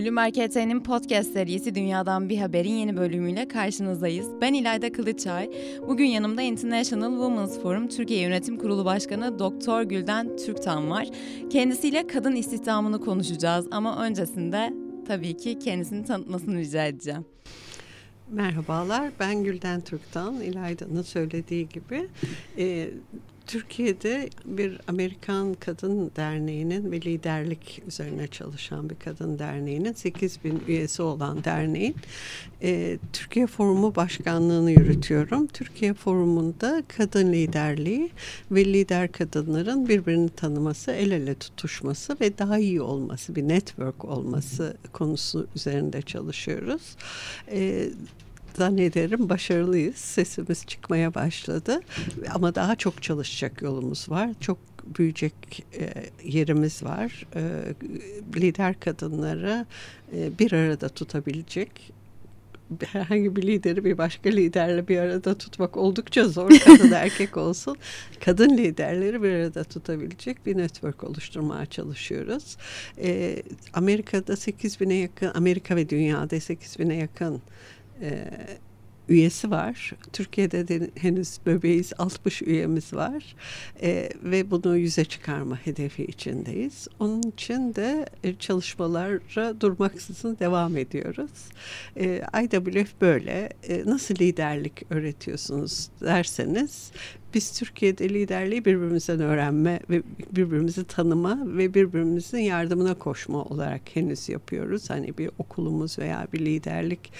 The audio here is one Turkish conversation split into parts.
Bloomberg HT'nin podcast serisi Dünyadan Bir Haber'in yeni bölümüyle karşınızdayız. Ben İlayda Kılıçay. Bugün yanımda International Women's Forum Türkiye Yönetim Kurulu Başkanı Doktor Gülden Türktan var. Kendisiyle kadın istihdamını konuşacağız ama öncesinde tabii ki kendisini tanıtmasını rica edeceğim. Merhabalar, ben Gülden Türktan. İlayda'nın söylediği gibi e, Türkiye'de bir Amerikan Kadın Derneği'nin ve liderlik üzerine çalışan bir kadın derneğinin 8 bin üyesi olan derneğin e, Türkiye Forumu Başkanlığı'nı yürütüyorum. Türkiye Forumu'nda kadın liderliği ve lider kadınların birbirini tanıması, el ele tutuşması ve daha iyi olması, bir network olması konusu üzerinde çalışıyoruz. E, zannederim başarılıyız. Sesimiz çıkmaya başladı. Ama daha çok çalışacak yolumuz var. Çok büyüyecek e, yerimiz var. E, lider kadınları e, bir arada tutabilecek herhangi bir lideri bir başka liderle bir arada tutmak oldukça zor. Kadın erkek olsun. Kadın liderleri bir arada tutabilecek bir network oluşturmaya çalışıyoruz. Ee, Amerika'da 8 bine yakın, Amerika ve dünyada 8 bine yakın e, üyesi var. Türkiye'de de henüz bebeğiz 60 üyemiz var e, ve bunu yüze çıkarma hedefi içindeyiz. Onun için de e, çalışmalara durmaksızın devam ediyoruz. E, IWF böyle e, nasıl liderlik öğretiyorsunuz derseniz biz Türkiye'de liderliği birbirimizden öğrenme ve birbirimizi tanıma ve birbirimizin yardımına koşma olarak henüz yapıyoruz. Hani bir okulumuz veya bir liderlik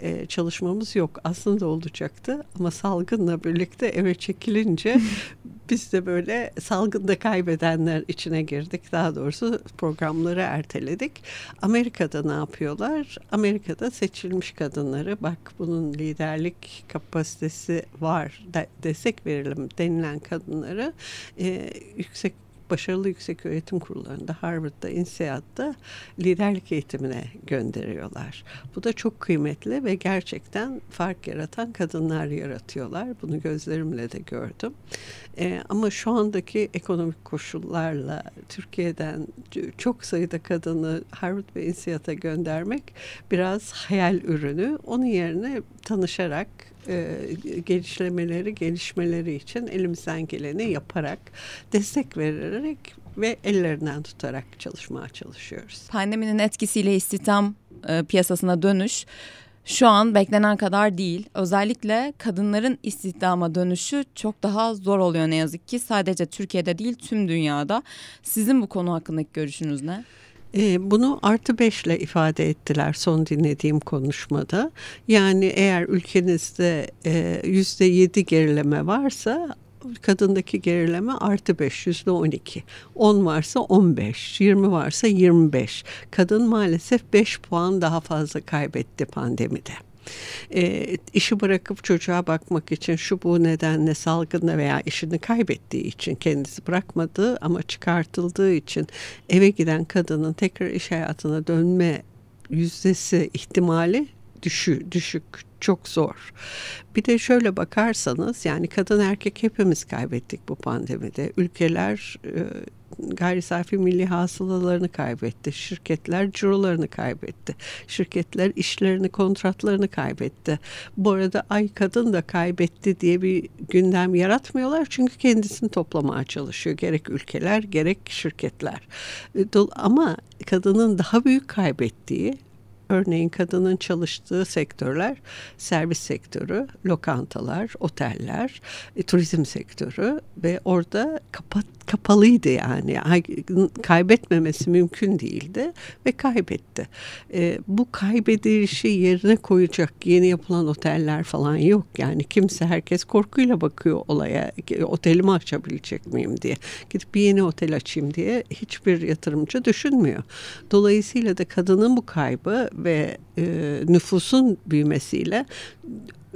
e, çalışmamız yok. Aslında olacaktı ama salgınla birlikte eve çekilince biz de böyle salgında kaybedenler içine girdik. Daha doğrusu programları erteledik. Amerika'da ne yapıyorlar? Amerika'da seçilmiş kadınları bak bunun liderlik kapasitesi var desek verelim denilen kadınları e, yüksek başarılı yüksek öğretim kurullarında Harvard'da, INSEAD'da liderlik eğitimine gönderiyorlar. Bu da çok kıymetli ve gerçekten fark yaratan kadınlar yaratıyorlar. Bunu gözlerimle de gördüm. Ee, ama şu andaki ekonomik koşullarla Türkiye'den çok sayıda kadını Harvard ve INSEAD'a göndermek biraz hayal ürünü. Onun yerine tanışarak e, gelişlemeleri, gelişmeleri için elimizden geleni yaparak, destek vererek ve ellerinden tutarak çalışmaya çalışıyoruz. Pandeminin etkisiyle istihdam e, piyasasına dönüş şu an beklenen kadar değil. Özellikle kadınların istihdama dönüşü çok daha zor oluyor ne yazık ki. Sadece Türkiye'de değil tüm dünyada. Sizin bu konu hakkındaki görüşünüz ne? E, bunu artı beşle ifade ettiler son dinlediğim konuşmada. Yani eğer ülkenizde e, yüzde yedi gerileme varsa kadındaki gerileme artı beş yüzde on iki. On varsa on beş, yirmi varsa yirmi beş. Kadın maalesef beş puan daha fazla kaybetti pandemide e, işi bırakıp çocuğa bakmak için şu bu nedenle salgında veya işini kaybettiği için kendisi bırakmadığı ama çıkartıldığı için eve giden kadının tekrar iş hayatına dönme yüzdesi ihtimali düşü, düşük çok zor. Bir de şöyle bakarsanız yani kadın erkek hepimiz kaybettik bu pandemide. Ülkeler e, gayri safi milli hasılalarını kaybetti. Şirketler cirolarını kaybetti. Şirketler işlerini, kontratlarını kaybetti. Bu arada ay kadın da kaybetti diye bir gündem yaratmıyorlar. Çünkü kendisini toplamaya çalışıyor. Gerek ülkeler gerek şirketler. E, ama kadının daha büyük kaybettiği Örneğin kadının çalıştığı sektörler servis sektörü, lokantalar, oteller, e, turizm sektörü ve orada kapat, kapalıydı yani. Kaybetmemesi mümkün değildi ve kaybetti. E, bu kaybedilişi yerine koyacak yeni yapılan oteller falan yok. Yani kimse herkes korkuyla bakıyor olaya. Otelimi açabilecek miyim diye. Gidip bir yeni otel açayım diye hiçbir yatırımcı düşünmüyor. Dolayısıyla da kadının bu kaybı ve e, nüfusun büyümesiyle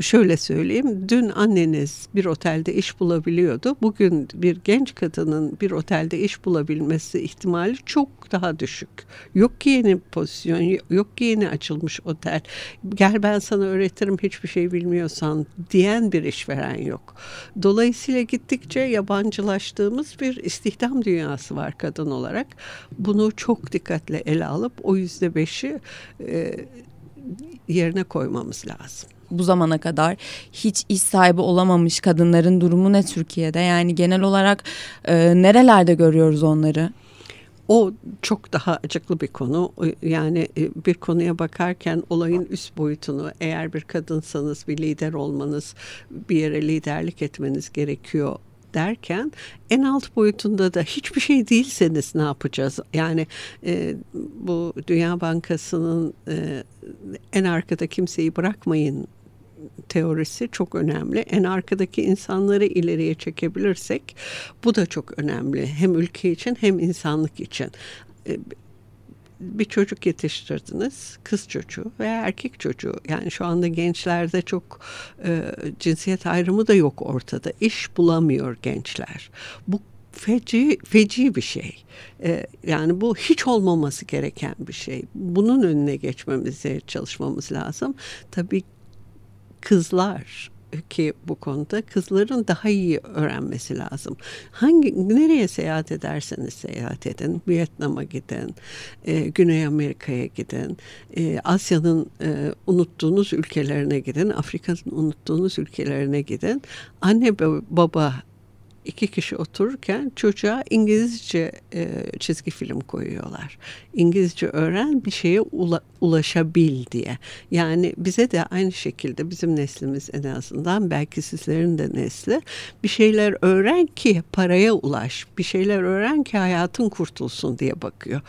şöyle söyleyeyim. Dün anneniz bir otelde iş bulabiliyordu. Bugün bir genç kadının bir otelde iş bulabilmesi ihtimali çok daha düşük. Yok ki yeni pozisyon, yok ki yeni açılmış otel. Gel ben sana öğretirim hiçbir şey bilmiyorsan diyen bir işveren yok. Dolayısıyla gittikçe yabancılaştığımız bir istihdam dünyası var kadın olarak. Bunu çok dikkatle ele alıp o yüzde beşi e, yerine koymamız lazım bu zamana kadar hiç iş sahibi olamamış kadınların durumu ne Türkiye'de? Yani genel olarak e, nerelerde görüyoruz onları? O çok daha acıklı bir konu. Yani e, bir konuya bakarken olayın üst boyutunu eğer bir kadınsanız bir lider olmanız, bir yere liderlik etmeniz gerekiyor derken en alt boyutunda da hiçbir şey değilseniz ne yapacağız? Yani e, bu Dünya Bankası'nın e, en arkada kimseyi bırakmayın teorisi çok önemli. En arkadaki insanları ileriye çekebilirsek bu da çok önemli. Hem ülke için hem insanlık için e, bir çocuk yetiştirdiniz, kız çocuğu veya erkek çocuğu. Yani şu anda gençlerde çok e, cinsiyet ayrımı da yok ortada. İş bulamıyor gençler. Bu feci feci bir şey. Ee, yani bu hiç olmaması gereken bir şey. Bunun önüne geçmemize çalışmamız lazım. Tabii kızlar ki bu konuda kızların daha iyi öğrenmesi lazım. Hangi nereye seyahat ederseniz seyahat edin, Vietnam'a gidin, e, Güney Amerika'ya gidin, e, Asya'nın e, unuttuğunuz ülkelerine gidin, Afrika'nın unuttuğunuz ülkelerine gidin. Anne baba iki kişi otururken çocuğa İngilizce e, çizgi film koyuyorlar. İngilizce öğren bir şeye ula, ulaşabil diye. Yani bize de aynı şekilde bizim neslimiz en azından belki sizlerin de nesli bir şeyler öğren ki paraya ulaş. Bir şeyler öğren ki hayatın kurtulsun diye bakıyor.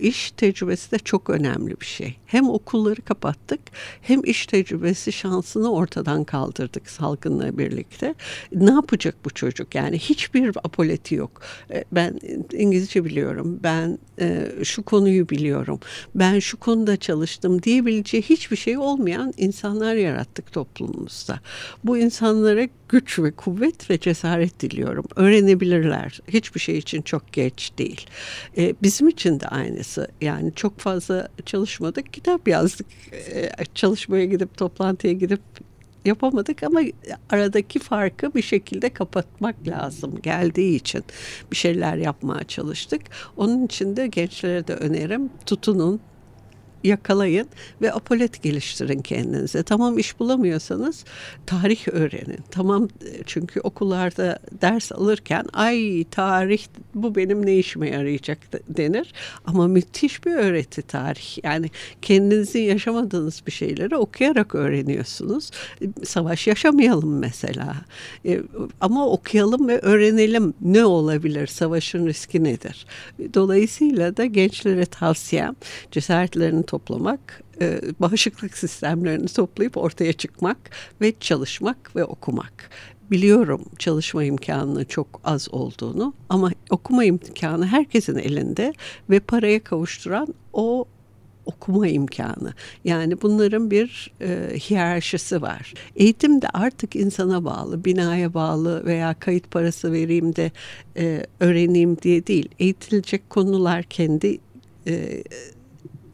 İş tecrübesi de çok önemli bir şey. Hem okulları kapattık hem iş tecrübesi şansını ortadan kaldırdık salgınla birlikte. Ne yapacak bu çocuk? Yani hiçbir apoleti yok. E, ben İngilizce biliyorum. Ben e, şu konuyu biliyorum. Ben şu konuda çalıştım diyebileceği hiçbir şey olmayan insanlar yarattık toplumumuzda. Bu insanlara güç ve kuvvet ve cesaret diliyorum. Öğrenebilirler. Hiçbir şey için çok geç değil. Bizim için de aynısı. Yani çok fazla çalışmadık, kitap yazdık. Ee, çalışmaya gidip toplantıya gidip yapamadık ama aradaki farkı bir şekilde kapatmak lazım geldiği için bir şeyler yapmaya çalıştık. Onun için de gençlere de önerim tutunun yakalayın ve apolet geliştirin kendinize. Tamam iş bulamıyorsanız tarih öğrenin. Tamam çünkü okullarda ders alırken ay tarih bu benim ne işime yarayacak denir. Ama müthiş bir öğreti tarih. Yani kendinizin yaşamadığınız bir şeyleri okuyarak öğreniyorsunuz. Savaş yaşamayalım mesela. E, ama okuyalım ve öğrenelim ne olabilir, savaşın riski nedir. Dolayısıyla da gençlere tavsiyem cesaretlerini toplamak, e, bağışıklık sistemlerini toplayıp ortaya çıkmak ve çalışmak ve okumak. Biliyorum çalışma imkanının çok az olduğunu ama okuma imkanı herkesin elinde ve paraya kavuşturan o okuma imkanı. Yani bunların bir e, hiyerarşisi var. Eğitim de artık insana bağlı, binaya bağlı veya kayıt parası vereyim de e, öğreneyim diye değil. Eğitilecek konular kendi e,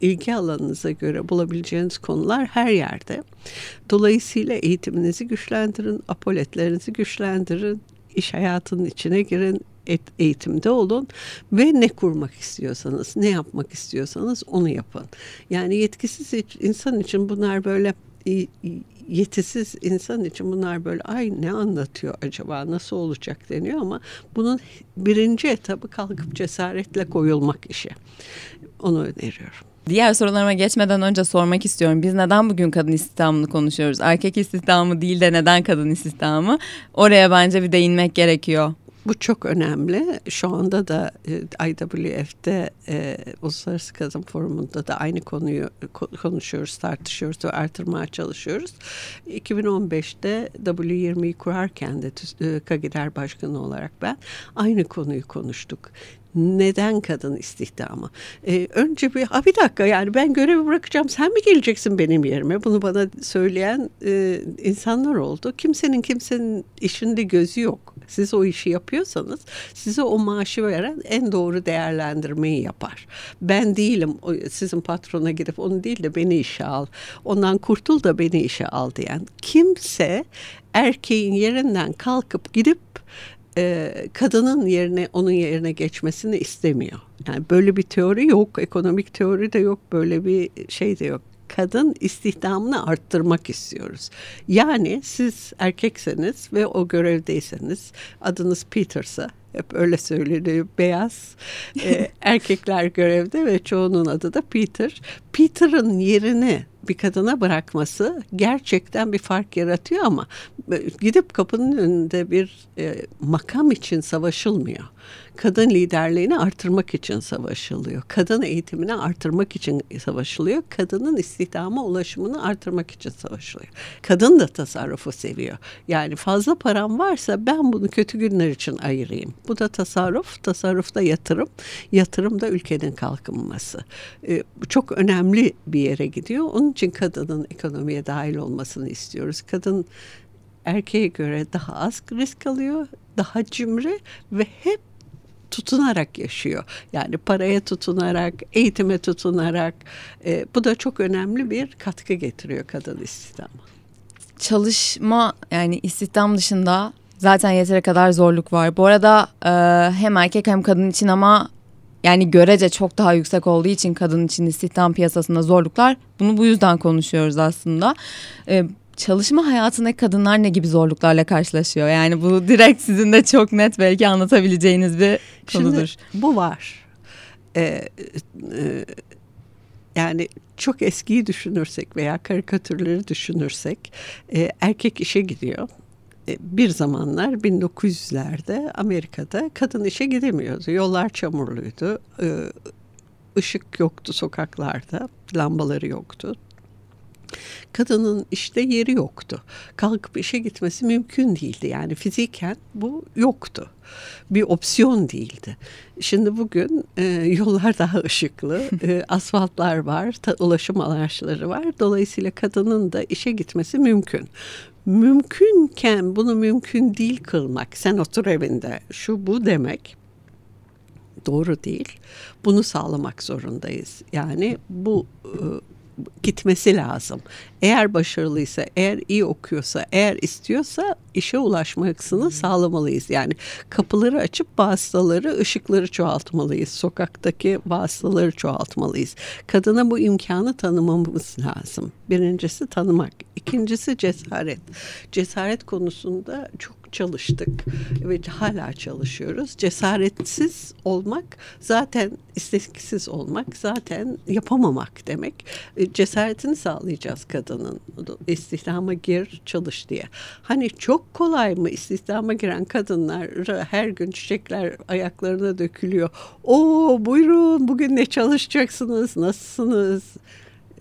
ilgi alanınıza göre bulabileceğiniz konular her yerde. Dolayısıyla eğitiminizi güçlendirin, apoletlerinizi güçlendirin, iş hayatının içine girin, eğitimde olun ve ne kurmak istiyorsanız, ne yapmak istiyorsanız onu yapın. Yani yetkisiz insan için bunlar böyle yetisiz insan için bunlar böyle ay ne anlatıyor acaba nasıl olacak deniyor ama bunun birinci etabı kalkıp cesaretle koyulmak işi. Onu öneriyorum. Diğer sorularıma geçmeden önce sormak istiyorum. Biz neden bugün kadın istihdamını konuşuyoruz? Erkek istihdamı değil de neden kadın istihdamı? Oraya bence bir değinmek gerekiyor. Bu çok önemli. Şu anda da e, IWF'de e, Uluslararası Kadın Forumu'nda da aynı konuyu konuşuyoruz, tartışıyoruz ve artırmaya çalışıyoruz. 2015'te W20'yi kurarken de e, Kagider Başkanı olarak ben aynı konuyu konuştuk Neden kadın istihdamı? Ee, önce bir, ha bir dakika yani ben görevi bırakacağım sen mi geleceksin benim yerime? Bunu bana söyleyen e, insanlar oldu. Kimsenin kimsenin işinde gözü yok. Siz o işi yapıyorsanız size o maaşı veren en doğru değerlendirmeyi yapar. Ben değilim sizin patrona gidip onu değil de beni işe al. Ondan kurtul da beni işe al diyen. Kimse erkeğin yerinden kalkıp gidip e, kadının yerine onun yerine geçmesini istemiyor. Yani böyle bir teori yok, ekonomik teori de yok, böyle bir şey de yok kadın istihdamını arttırmak istiyoruz. Yani siz erkekseniz ve o görevdeyseniz adınız Peter'sa hep öyle söyleniyor beyaz e, erkekler görevde ve çoğunun adı da Peter. Peter'ın yerini bir kadına bırakması gerçekten bir fark yaratıyor ama e, gidip kapının önünde bir e, makam için savaşılmıyor kadın liderliğini artırmak için savaşılıyor. Kadın eğitimini artırmak için savaşılıyor. Kadının istihdama ulaşımını artırmak için savaşılıyor. Kadın da tasarrufu seviyor. Yani fazla param varsa ben bunu kötü günler için ayırayım. Bu da tasarruf, tasarruf da yatırım. Yatırım da ülkenin kalkınması. Ee, çok önemli bir yere gidiyor. Onun için kadının ekonomiye dahil olmasını istiyoruz. Kadın erkeğe göre daha az risk alıyor, daha cimri ve hep tutunarak yaşıyor. Yani paraya tutunarak, eğitime tutunarak e, bu da çok önemli bir katkı getiriyor kadın istihdamı. Çalışma yani istihdam dışında zaten yeteri kadar zorluk var. Bu arada e, hem erkek hem kadın için ama yani görece çok daha yüksek olduğu için kadın için istihdam piyasasında zorluklar. Bunu bu yüzden konuşuyoruz aslında. E, çalışma hayatındaki kadınlar ne gibi zorluklarla karşılaşıyor? Yani bu direkt sizin de çok net belki anlatabileceğiniz bir konudur. Şimdi bu var. Ee, e, yani çok eskiyi düşünürsek veya karikatürleri düşünürsek e, erkek işe gidiyor. E, bir zamanlar 1900'lerde Amerika'da kadın işe gidemiyordu. Yollar çamurluydu. E, ışık yoktu sokaklarda, lambaları yoktu kadının işte yeri yoktu. Kalkıp işe gitmesi mümkün değildi. Yani fiziken bu yoktu. Bir opsiyon değildi. Şimdi bugün e, yollar daha ışıklı, e, asfaltlar var, ta, ulaşım araçları var. Dolayısıyla kadının da işe gitmesi mümkün. Mümkünken bunu mümkün değil kılmak, sen otur evinde, şu bu demek doğru değil. Bunu sağlamak zorundayız. Yani bu e, gitmesi lazım. Eğer başarılıysa, eğer iyi okuyorsa, eğer istiyorsa işe ulaşmasını sağlamalıyız. Yani kapıları açıp vasıtaları, ışıkları çoğaltmalıyız. Sokaktaki vasıtaları çoğaltmalıyız. Kadına bu imkanı tanımamız lazım. Birincisi tanımak. İkincisi cesaret. Cesaret konusunda çok çalıştık ve hala çalışıyoruz. Cesaretsiz olmak zaten isteksiz olmak zaten yapamamak demek. E, cesaretini sağlayacağız kadının. İstihdama gir çalış diye. Hani çok kolay mı istihdama giren kadınlar her gün çiçekler ayaklarına dökülüyor. O buyurun bugün ne çalışacaksınız nasılsınız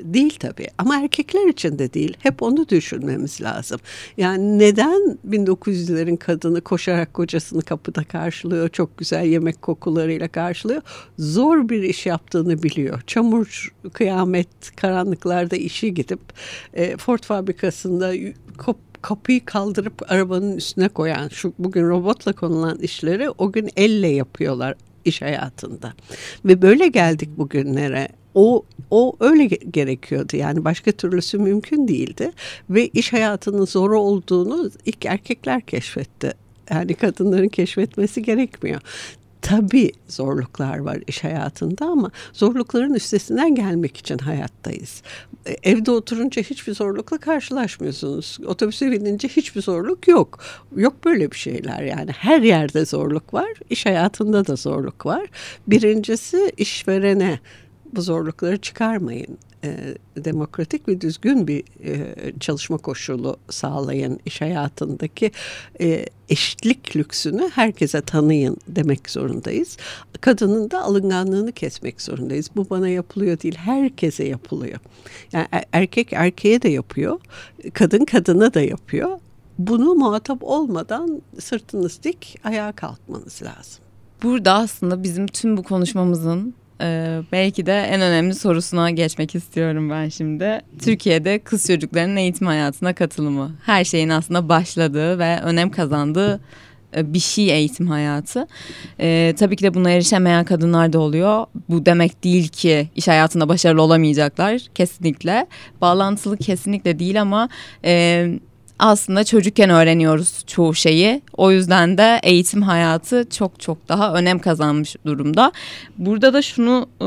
Değil tabii ama erkekler için de değil. Hep onu düşünmemiz lazım. Yani neden 1900'lerin kadını koşarak kocasını kapıda karşılıyor, çok güzel yemek kokularıyla karşılıyor. Zor bir iş yaptığını biliyor. Çamur, kıyamet, karanlıklarda işi gidip e, Ford fabrikasında kop kapıyı kaldırıp arabanın üstüne koyan şu bugün robotla konulan işleri o gün elle yapıyorlar iş hayatında. Ve böyle geldik bugünlere o o öyle gerekiyordu yani başka türlüsü mümkün değildi ve iş hayatının zor olduğunu ilk erkekler keşfetti. Yani kadınların keşfetmesi gerekmiyor. Tabii zorluklar var iş hayatında ama zorlukların üstesinden gelmek için hayattayız. E, evde oturunca hiçbir zorlukla karşılaşmıyorsunuz. Otobüse binince hiçbir zorluk yok. Yok böyle bir şeyler yani. Her yerde zorluk var. İş hayatında da zorluk var. Birincisi işverene bu zorlukları çıkarmayın. E, demokratik ve düzgün bir e, çalışma koşulu sağlayın. iş hayatındaki e, eşitlik lüksünü herkese tanıyın demek zorundayız. Kadının da alınganlığını kesmek zorundayız. Bu bana yapılıyor değil, herkese yapılıyor. Yani er, erkek erkeğe de yapıyor, kadın kadına da yapıyor. Bunu muhatap olmadan sırtınız dik ayağa kalkmanız lazım. burada aslında bizim tüm bu konuşmamızın ee, belki de en önemli sorusuna geçmek istiyorum ben şimdi. Türkiye'de kız çocuklarının eğitim hayatına katılımı. Her şeyin aslında başladığı ve önem kazandığı e, bir şey eğitim hayatı. Ee, tabii ki de buna erişemeyen kadınlar da oluyor. Bu demek değil ki iş hayatında başarılı olamayacaklar. Kesinlikle. Bağlantılı kesinlikle değil ama... E, aslında çocukken öğreniyoruz çoğu şeyi. O yüzden de eğitim hayatı çok çok daha önem kazanmış durumda. Burada da şunu e,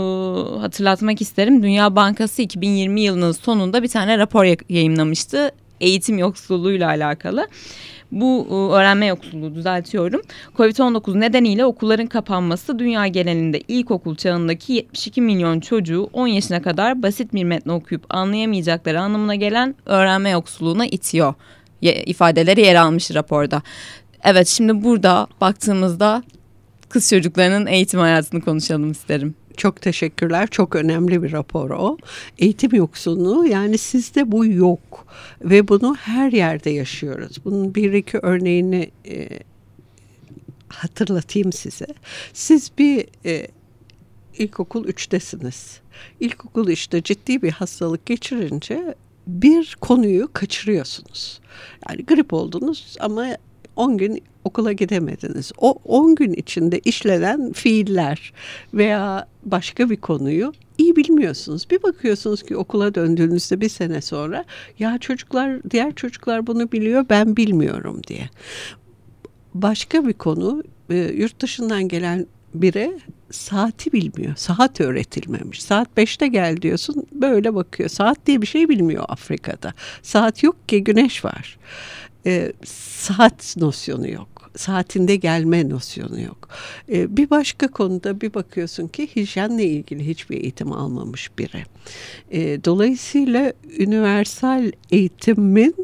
hatırlatmak isterim. Dünya Bankası 2020 yılının sonunda bir tane rapor yayınlamıştı. Eğitim yoksulluğuyla alakalı. Bu e, öğrenme yoksulluğu düzeltiyorum. Covid-19 nedeniyle okulların kapanması dünya genelinde ilkokul çağındaki 72 milyon çocuğu 10 yaşına kadar basit bir metni okuyup anlayamayacakları anlamına gelen öğrenme yoksulluğuna itiyor ifadeleri yer almış raporda. Evet şimdi burada baktığımızda kız çocuklarının eğitim hayatını konuşalım isterim. Çok teşekkürler. Çok önemli bir rapor o. Eğitim yoksunluğu yani sizde bu yok ve bunu her yerde yaşıyoruz. Bunun bir iki örneğini e, hatırlatayım size. Siz bir e, ilkokul üçtesiniz. İlkokul işte ciddi bir hastalık geçirince bir konuyu kaçırıyorsunuz. Yani grip oldunuz ama 10 gün okula gidemediniz. O 10 gün içinde işlenen fiiller veya başka bir konuyu iyi bilmiyorsunuz. Bir bakıyorsunuz ki okula döndüğünüzde bir sene sonra ya çocuklar diğer çocuklar bunu biliyor ben bilmiyorum diye. Başka bir konu yurt dışından gelen bire saati bilmiyor. Saat öğretilmemiş. Saat beşte gel diyorsun böyle bakıyor. Saat diye bir şey bilmiyor Afrika'da. Saat yok ki güneş var. Ee, saat nosyonu yok. Saatinde gelme nosyonu yok. Ee, bir başka konuda bir bakıyorsun ki hijyenle ilgili hiçbir eğitim almamış biri. Ee, dolayısıyla üniversal eğitimin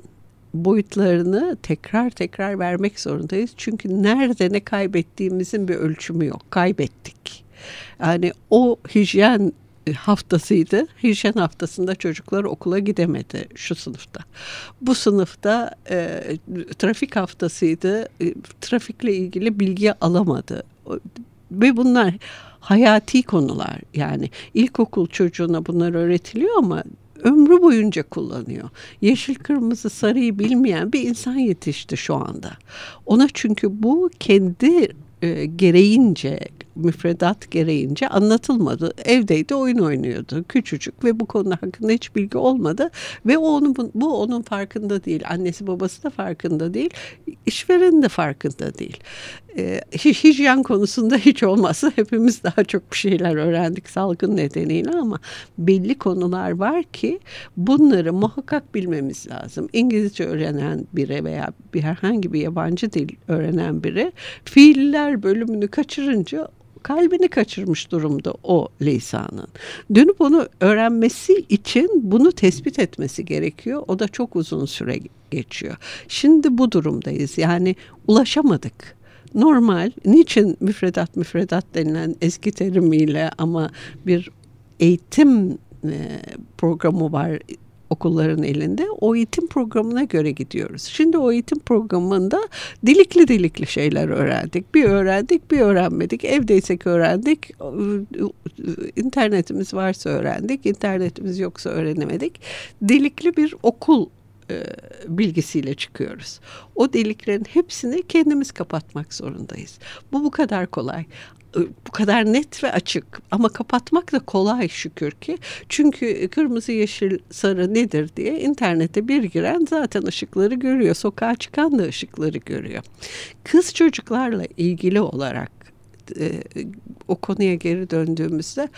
boyutlarını tekrar tekrar vermek zorundayız. Çünkü nerede ne kaybettiğimizin bir ölçümü yok. Kaybettik. Yani o hijyen haftasıydı. Hijyen haftasında çocuklar okula gidemedi şu sınıfta. Bu sınıfta e, trafik haftasıydı. E, trafikle ilgili bilgi alamadı. Ve bunlar hayati konular. Yani ilkokul çocuğuna bunlar öğretiliyor ama ömrü boyunca kullanıyor. Yeşil, kırmızı, sarıyı bilmeyen bir insan yetişti şu anda. Ona çünkü bu kendi e, gereğince müfredat gereğince anlatılmadı. Evdeydi oyun oynuyordu küçücük ve bu konu hakkında hiç bilgi olmadı ve o onun bu onun farkında değil. Annesi babası da farkında değil. işveren de farkında değil. Ee, hijyen konusunda hiç olmazsa hepimiz daha çok bir şeyler öğrendik salgın nedeniyle ama belli konular var ki bunları muhakkak bilmemiz lazım. İngilizce öğrenen biri veya bir herhangi bir yabancı dil öğrenen biri fiiller bölümünü kaçırınca kalbini kaçırmış durumda o lisanın. Dönüp onu öğrenmesi için bunu tespit etmesi gerekiyor. O da çok uzun süre geçiyor. Şimdi bu durumdayız. Yani ulaşamadık normal. Niçin müfredat müfredat denilen eski terimiyle ama bir eğitim programı var okulların elinde o eğitim programına göre gidiyoruz. Şimdi o eğitim programında dilikli dilikli şeyler öğrendik. Bir öğrendik, bir öğrenmedik. Evdeysek öğrendik. İnternetimiz varsa öğrendik. İnternetimiz yoksa öğrenemedik. Dilikli bir okul e, bilgisiyle çıkıyoruz. O deliklerin hepsini kendimiz kapatmak zorundayız. Bu bu kadar kolay bu kadar net ve açık ama kapatmak da kolay şükür ki. Çünkü kırmızı yeşil sarı nedir diye internete bir giren zaten ışıkları görüyor. Sokağa çıkan da ışıkları görüyor. Kız çocuklarla ilgili olarak e, o konuya geri döndüğümüzde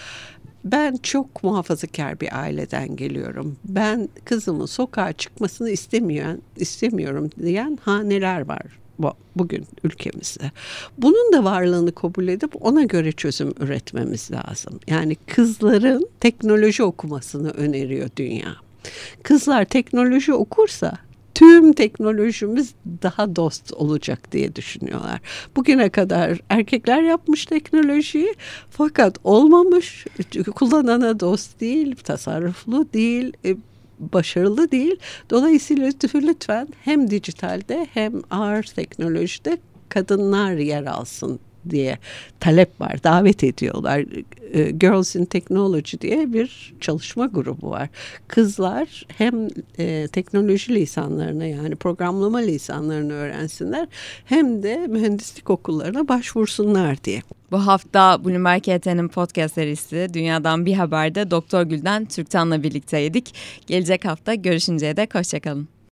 ben çok muhafazakar bir aileden geliyorum. Ben kızımın sokağa çıkmasını istemiyorum, istemiyorum diyen haneler var bugün ülkemizde. Bunun da varlığını kabul edip ona göre çözüm üretmemiz lazım. Yani kızların teknoloji okumasını öneriyor dünya. Kızlar teknoloji okursa tüm teknolojimiz daha dost olacak diye düşünüyorlar. Bugüne kadar erkekler yapmış teknolojiyi fakat olmamış, kullanana dost değil, tasarruflu değil, e, başarılı değil. Dolayısıyla lütfen hem dijitalde hem ağır teknolojide kadınlar yer alsın diye talep var, davet ediyorlar. E, Girls in Technology diye bir çalışma grubu var. Kızlar hem e, teknoloji lisanlarını yani programlama lisanlarını öğrensinler hem de mühendislik okullarına başvursunlar diye. Bu hafta Bloomberg ET'nin podcast serisi Dünyadan Bir Haber'de Doktor Gülden Türktan'la birlikteydik. Gelecek hafta görüşünceye dek hoşçakalın.